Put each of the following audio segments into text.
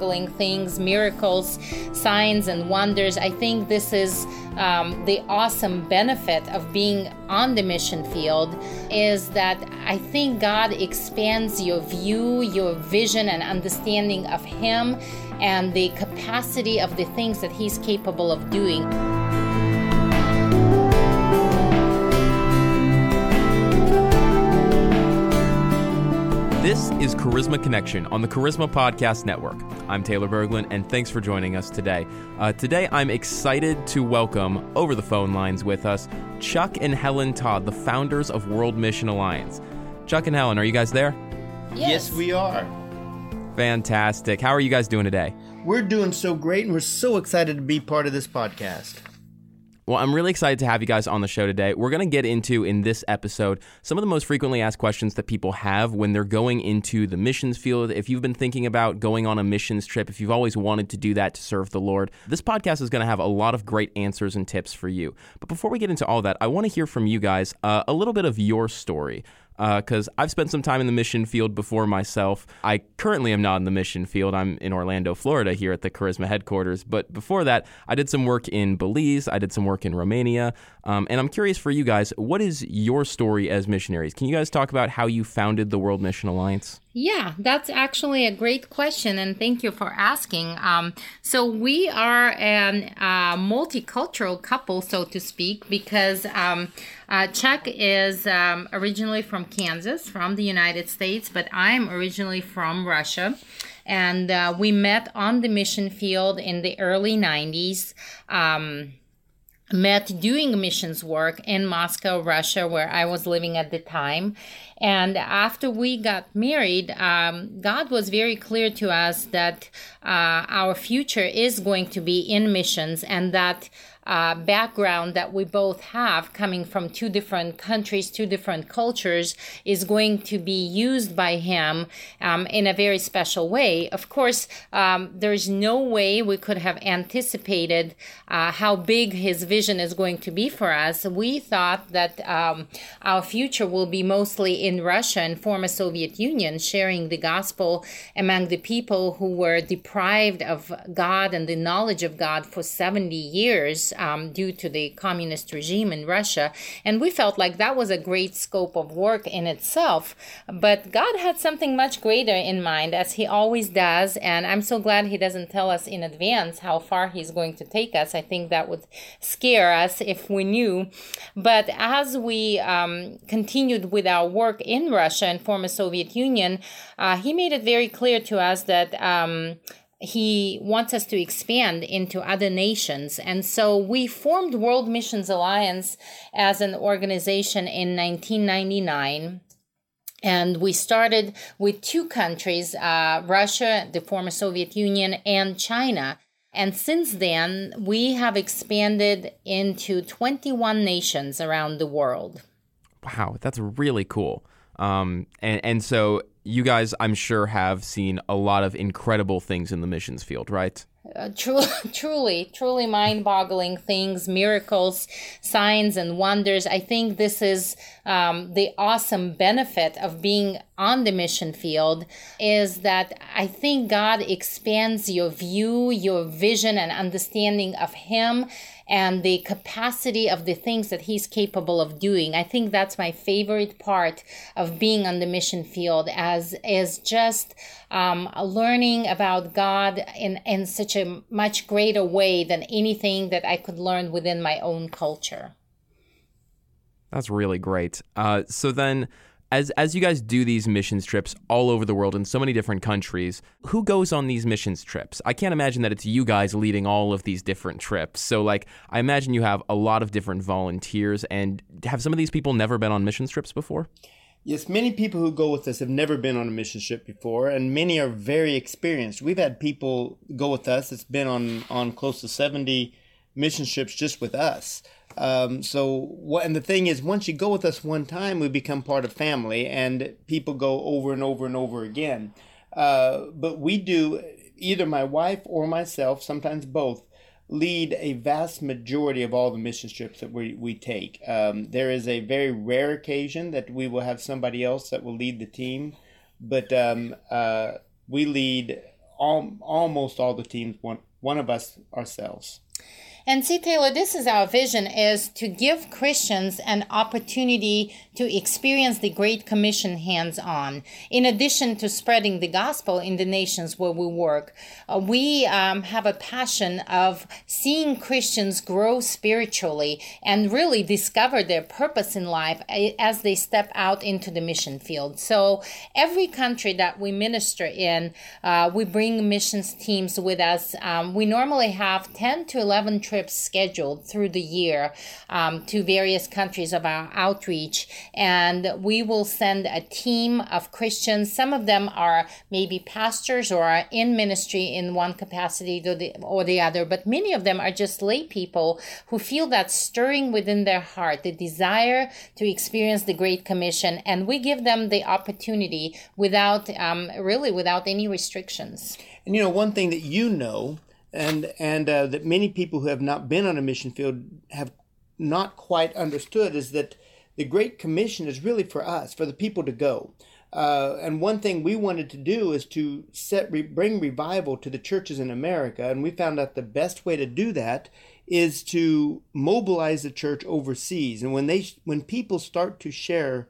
things, miracles, signs, and wonders. I think this is um, the awesome benefit of being on the mission field is that I think God expands your view, your vision, and understanding of Him and the capacity of the things that He's capable of doing. This is Charisma Connection on the Charisma Podcast Network. I'm Taylor Berglund, and thanks for joining us today. Uh, today, I'm excited to welcome over the phone lines with us Chuck and Helen Todd, the founders of World Mission Alliance. Chuck and Helen, are you guys there? Yes, we are. Fantastic. How are you guys doing today? We're doing so great, and we're so excited to be part of this podcast. Well, I'm really excited to have you guys on the show today. We're going to get into, in this episode, some of the most frequently asked questions that people have when they're going into the missions field. If you've been thinking about going on a missions trip, if you've always wanted to do that to serve the Lord, this podcast is going to have a lot of great answers and tips for you. But before we get into all that, I want to hear from you guys uh, a little bit of your story because uh, I've spent some time in the mission field before myself. I currently am not in the mission field. I'm in Orlando, Florida, here at the Charisma headquarters. But before that, I did some work in Belize, I did some work in Romania. Um, and I'm curious for you guys, what is your story as missionaries? Can you guys talk about how you founded the World Mission Alliance? Yeah, that's actually a great question, and thank you for asking. Um, so, we are a uh, multicultural couple, so to speak, because um, uh, Chuck is um, originally from Kansas, from the United States, but I'm originally from Russia. And uh, we met on the mission field in the early 90s um, met doing missions work in Moscow, Russia, where I was living at the time. And after we got married, um, God was very clear to us that uh, our future is going to be in missions and that uh, background that we both have coming from two different countries, two different cultures, is going to be used by him um, in a very special way. Of course, um, there's no way we could have anticipated uh, how big his vision is going to be for us. We thought that um, our future will be mostly in Russia and former Soviet Union, sharing the gospel among the people who were deprived of God and the knowledge of God for 70 years um, due to the communist regime in Russia. And we felt like that was a great scope of work in itself. But God had something much greater in mind, as He always does. And I'm so glad He doesn't tell us in advance how far He's going to take us. I think that would scare us if we knew. But as we um, continued with our work in Russia and former Soviet Union, uh, He made it very clear to us that. Um, he wants us to expand into other nations. And so we formed World Missions Alliance as an organization in 1999. And we started with two countries uh, Russia, the former Soviet Union, and China. And since then, we have expanded into 21 nations around the world. Wow, that's really cool. Um, and, and so you guys, I'm sure, have seen a lot of incredible things in the missions field, right? Uh, truly, truly, truly mind-boggling things, miracles, signs, and wonders. I think this is um, the awesome benefit of being on the mission field is that I think God expands your view, your vision, and understanding of Him and the capacity of the things that he's capable of doing. I think that's my favorite part of being on the mission field as is just um, learning about God in, in such a much greater way than anything that I could learn within my own culture. That's really great. Uh, so then as as you guys do these missions trips all over the world in so many different countries, who goes on these missions trips? I can't imagine that it's you guys leading all of these different trips. So like I imagine you have a lot of different volunteers and have some of these people never been on missions trips before? Yes, many people who go with us have never been on a mission trip before, and many are very experienced. We've had people go with us that's been on, on close to 70 mission trips just with us. Um, so what and the thing is once you go with us one time we become part of family and people go over and over and over again uh, but we do either my wife or myself sometimes both lead a vast majority of all the mission trips that we, we take um, there is a very rare occasion that we will have somebody else that will lead the team but um, uh, we lead all, almost all the teams. One one of us ourselves. And see, Taylor, this is our vision is to give Christians an opportunity to experience the Great Commission hands on. In addition to spreading the gospel in the nations where we work, uh, we um, have a passion of seeing Christians grow spiritually and really discover their purpose in life as they step out into the mission field. So every country that we minister in, uh, we bring missions teams with us. Um, we normally have 10 to 11 trips scheduled through the year um, to various countries of our outreach. And we will send a team of Christians. Some of them are maybe pastors or are in ministry in one capacity or the, other, but many of them are just lay people who feel that stirring within their heart, the desire to experience the Great Commission. And we give them the opportunity without, um, really, without any restrictions. And you know, one thing that you know and and uh, that many people who have not been on a mission field have not quite understood is that the Great Commission is really for us, for the people to go. Uh, and one thing we wanted to do is to set re- bring revival to the churches in America, and we found out the best way to do that is to mobilize the church overseas. And when they when people start to share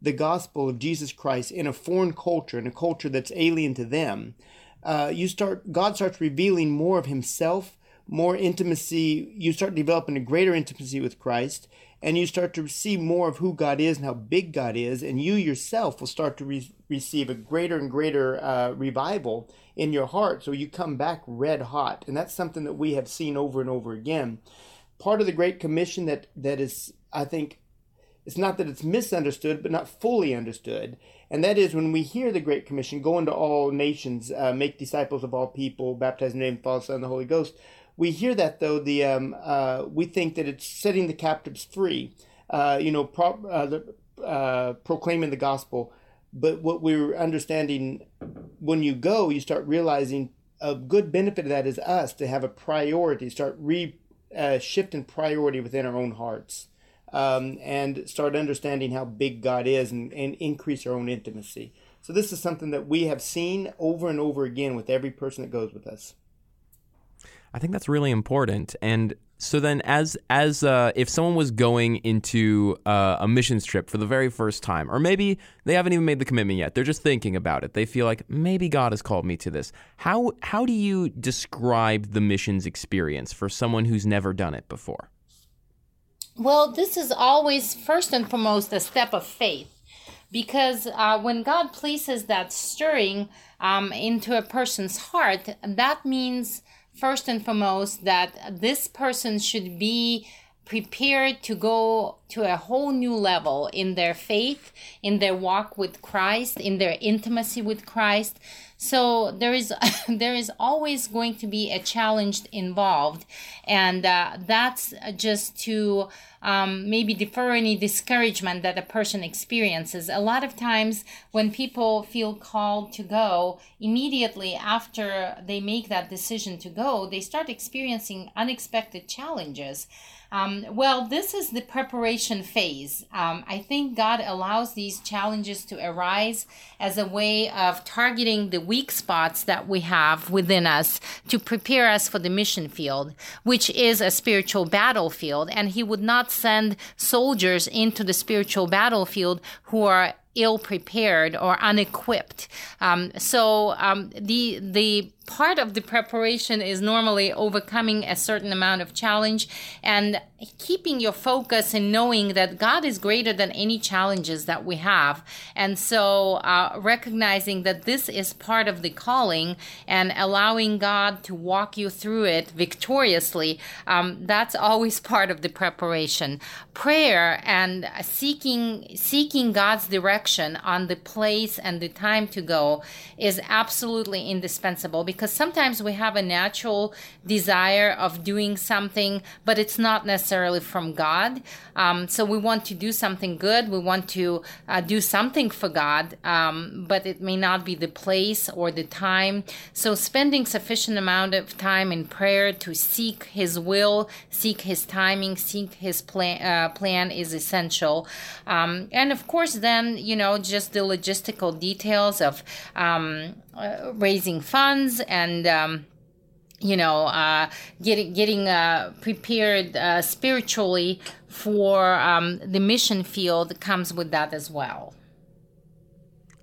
the gospel of Jesus Christ in a foreign culture, in a culture that's alien to them, uh, you start God starts revealing more of Himself, more intimacy. You start developing a greater intimacy with Christ, and you start to see more of who God is and how big God is, and you yourself will start to re- receive a greater and greater uh, revival in your heart. So you come back red hot, and that's something that we have seen over and over again. Part of the Great Commission that that is, I think, it's not that it's misunderstood, but not fully understood. And that is when we hear the Great Commission, go into all nations, uh, make disciples of all people, baptize in the name of the Father, Son, and the Holy Ghost. We hear that though the um, uh, we think that it's setting the captives free, uh, you know, pro- uh, the, uh, proclaiming the gospel. But what we're understanding when you go, you start realizing a good benefit of that is us to have a priority, start re uh, shifting priority within our own hearts um, and start understanding how big God is and, and increase our own intimacy. So, this is something that we have seen over and over again with every person that goes with us. I think that's really important. And so then, as as uh, if someone was going into uh, a missions trip for the very first time, or maybe they haven't even made the commitment yet, they're just thinking about it. They feel like maybe God has called me to this. How how do you describe the missions experience for someone who's never done it before? Well, this is always first and foremost a step of faith. Because uh, when God places that stirring um, into a person's heart, that means first and foremost that this person should be prepared to go to a whole new level in their faith, in their walk with Christ, in their intimacy with Christ. So there is there is always going to be a challenge involved, and uh, that's just to um, maybe defer any discouragement that a person experiences. A lot of times, when people feel called to go, immediately after they make that decision to go, they start experiencing unexpected challenges. Um, well, this is the preparation phase. Um, I think God allows these challenges to arise as a way of targeting the weak spots that we have within us to prepare us for the mission field, which is a spiritual battlefield. And He would not send soldiers into the spiritual battlefield who are ill prepared or unequipped. Um, so um, the the part of the preparation is normally overcoming a certain amount of challenge and keeping your focus and knowing that God is greater than any challenges that we have. And so uh, recognizing that this is part of the calling and allowing God to walk you through it victoriously, um, that's always part of the preparation. Prayer and seeking seeking God's direction on the place and the time to go is absolutely indispensable because because sometimes we have a natural desire of doing something, but it's not necessarily from God. Um, so we want to do something good. We want to uh, do something for God, um, but it may not be the place or the time. So spending sufficient amount of time in prayer to seek His will, seek His timing, seek His plan, uh, plan is essential. Um, and of course, then you know, just the logistical details of um, uh, raising funds and. Um, you know, uh, getting getting uh, prepared uh, spiritually for um, the mission field comes with that as well.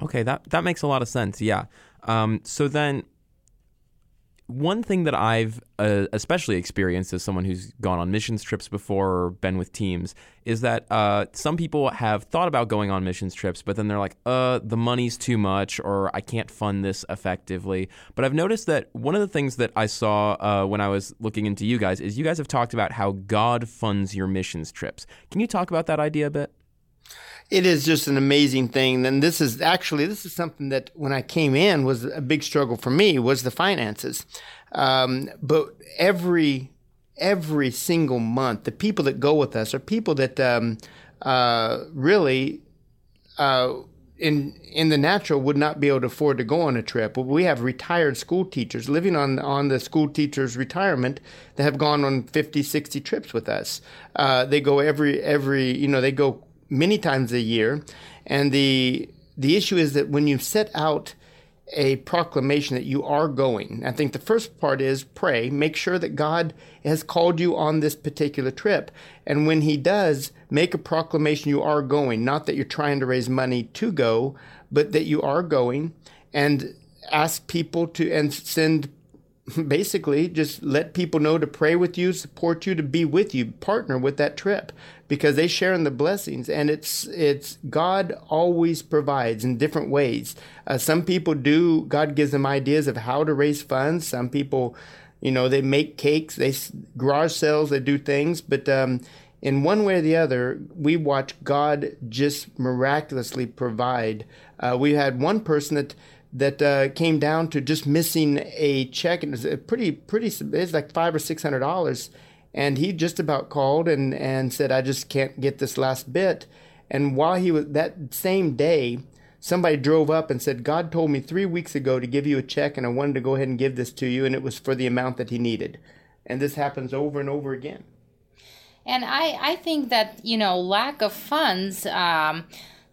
Okay, that that makes a lot of sense. Yeah. Um, so then, one thing that I've uh, especially experienced as someone who's gone on missions trips before or been with teams is that uh, some people have thought about going on missions trips, but then they're like, uh, the money's too much or I can't fund this effectively. But I've noticed that one of the things that I saw uh, when I was looking into you guys is you guys have talked about how God funds your missions trips. Can you talk about that idea a bit? It is just an amazing thing. And this is actually this is something that when I came in was a big struggle for me was the finances. Um, but every every single month, the people that go with us are people that um, uh, really. Uh, in in the natural would not be able to afford to go on a trip. We have retired school teachers living on on the school teachers retirement that have gone on 50, 60 trips with us. Uh, they go every every you know they go many times a year. And the the issue is that when you set out a proclamation that you are going, I think the first part is pray, make sure that God has called you on this particular trip. And when He does, make a proclamation you are going, not that you're trying to raise money to go, but that you are going and ask people to and send basically just let people know to pray with you, support you, to be with you, partner with that trip because they share in the blessings and it's it's God always provides in different ways. Uh, some people do God gives them ideas of how to raise funds. Some people, you know, they make cakes, they garage sales, they do things, but um, in one way or the other, we watch God just miraculously provide. Uh, we had one person that that uh, came down to just missing a check, and it was a pretty pretty. It's like five or six hundred dollars, and he just about called and and said, "I just can't get this last bit." And while he was that same day, somebody drove up and said, "God told me three weeks ago to give you a check, and I wanted to go ahead and give this to you, and it was for the amount that he needed." And this happens over and over again. And I I think that you know lack of funds. Um,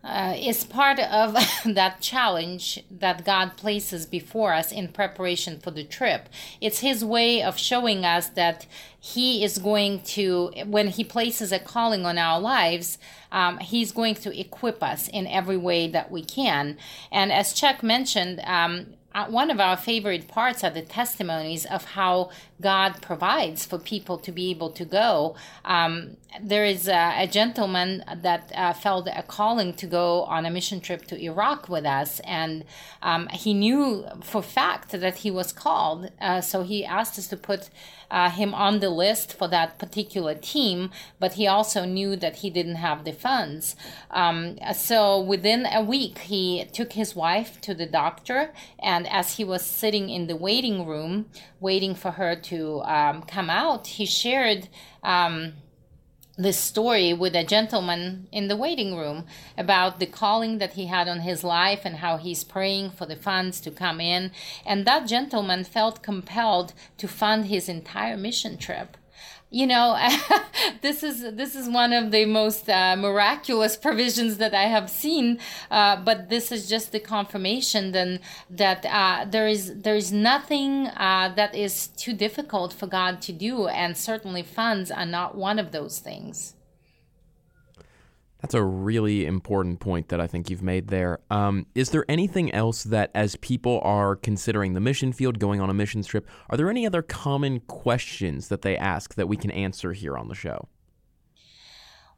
uh, is part of that challenge that God places before us in preparation for the trip. It's His way of showing us that He is going to, when He places a calling on our lives, um, He's going to equip us in every way that we can. And as Chuck mentioned, um, one of our favorite parts are the testimonies of how God provides for people to be able to go. Um, there is a, a gentleman that uh, felt a calling to go on a mission trip to Iraq with us, and um, he knew for fact that he was called. Uh, so he asked us to put uh, him on the list for that particular team, but he also knew that he didn't have the funds. Um, so within a week, he took his wife to the doctor, and as he was sitting in the waiting room, waiting for her to um, come out, he shared. Um, this story with a gentleman in the waiting room about the calling that he had on his life and how he's praying for the funds to come in. And that gentleman felt compelled to fund his entire mission trip you know this is this is one of the most uh, miraculous provisions that I have seen uh, but this is just the confirmation then that uh, there is there is nothing uh, that is too difficult for God to do and certainly funds are not one of those things that's a really important point that I think you've made there. Um, is there anything else that, as people are considering the mission field, going on a missions trip, are there any other common questions that they ask that we can answer here on the show?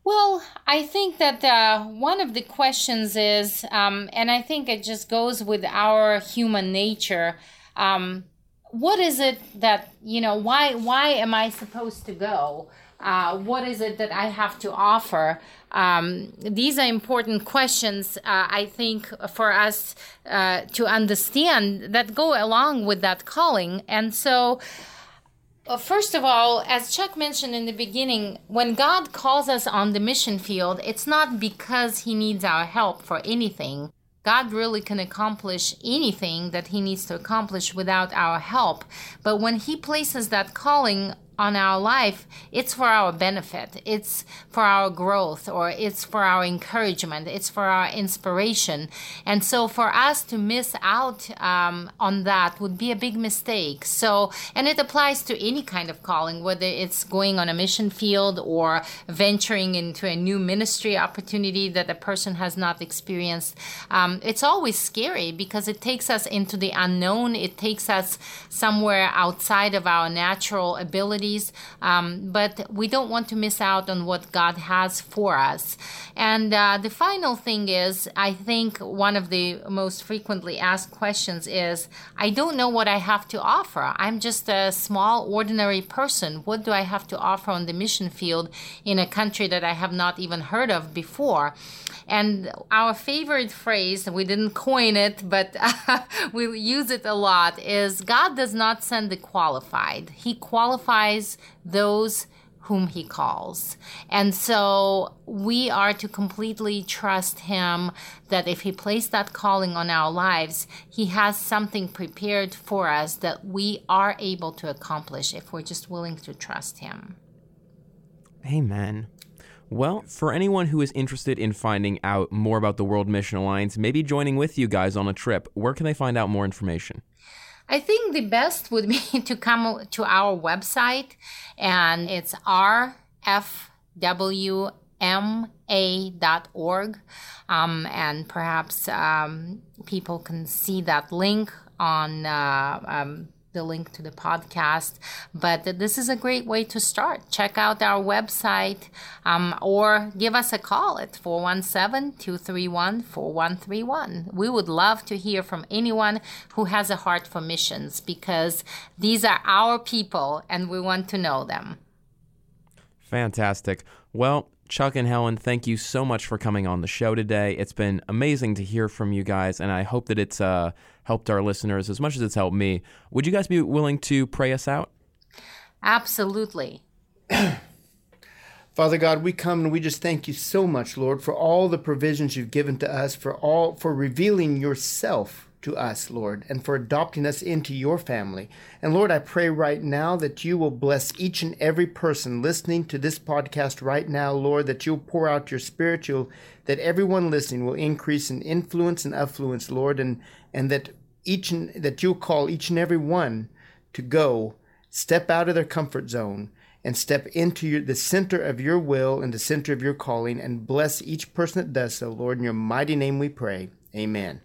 Well, I think that uh, one of the questions is, um, and I think it just goes with our human nature. Um, what is it that you know? Why why am I supposed to go? Uh, what is it that I have to offer? Um, these are important questions, uh, I think, for us uh, to understand that go along with that calling. And so, uh, first of all, as Chuck mentioned in the beginning, when God calls us on the mission field, it's not because He needs our help for anything. God really can accomplish anything that He needs to accomplish without our help. But when He places that calling on our life, it's for our benefit, it's for our growth, or it's for our encouragement, it's for our inspiration. And so for us to miss out um, on that would be a big mistake. So, and it applies to any kind of calling, whether it's going on a mission field or venturing into a new ministry opportunity that a person has not experienced. Um, it's always scary because it takes us into the unknown, it takes us somewhere outside of our natural abilities, um, but we don't want to miss out on what God has for us. And uh, the final thing is, I think one of the most frequently asked questions is, I don't know what I have to offer. I'm just a small, ordinary person. What do I have to offer on the mission field in a country that I have not even heard of before? And our favorite phrase, we didn't coin it, but we use it a lot, is God does not send the qualified. He qualifies those whom he calls. And so we are to completely trust him that if he placed that calling on our lives, he has something prepared for us that we are able to accomplish if we're just willing to trust him. Amen. Well, for anyone who is interested in finding out more about the World Mission Alliance, maybe joining with you guys on a trip, where can they find out more information? I think the best would be to come to our website, and it's rfwma.org. Um, and perhaps um, people can see that link on uh, um, the link to the podcast. But this is a great way to start. Check out our website um, or give us a call at 417 231 4131. We would love to hear from anyone who has a heart for missions because these are our people and we want to know them. Fantastic. Well, Chuck and Helen, thank you so much for coming on the show today. It's been amazing to hear from you guys, and I hope that it's uh, helped our listeners as much as it's helped me. Would you guys be willing to pray us out? Absolutely. Father God, we come and we just thank you so much, Lord, for all the provisions you've given to us, for all for revealing yourself to us, Lord, and for adopting us into your family. And Lord, I pray right now that you will bless each and every person listening to this podcast right now, Lord, that you'll pour out your spirit, you'll, that everyone listening will increase in influence and affluence, Lord, and, and that each and, that you'll call each and every one to go, step out of their comfort zone, and step into your, the center of your will and the center of your calling, and bless each person that does so, Lord. In your mighty name we pray. Amen.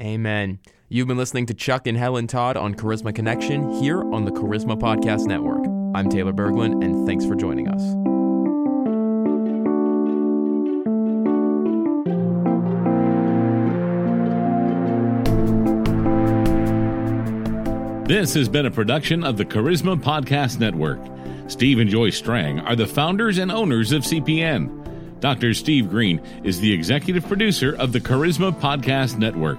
Amen. You've been listening to Chuck and Helen Todd on Charisma Connection here on the Charisma Podcast Network. I'm Taylor Berglund, and thanks for joining us. This has been a production of the Charisma Podcast Network. Steve and Joy Strang are the founders and owners of CPN. Dr. Steve Greene is the executive producer of the Charisma Podcast Network.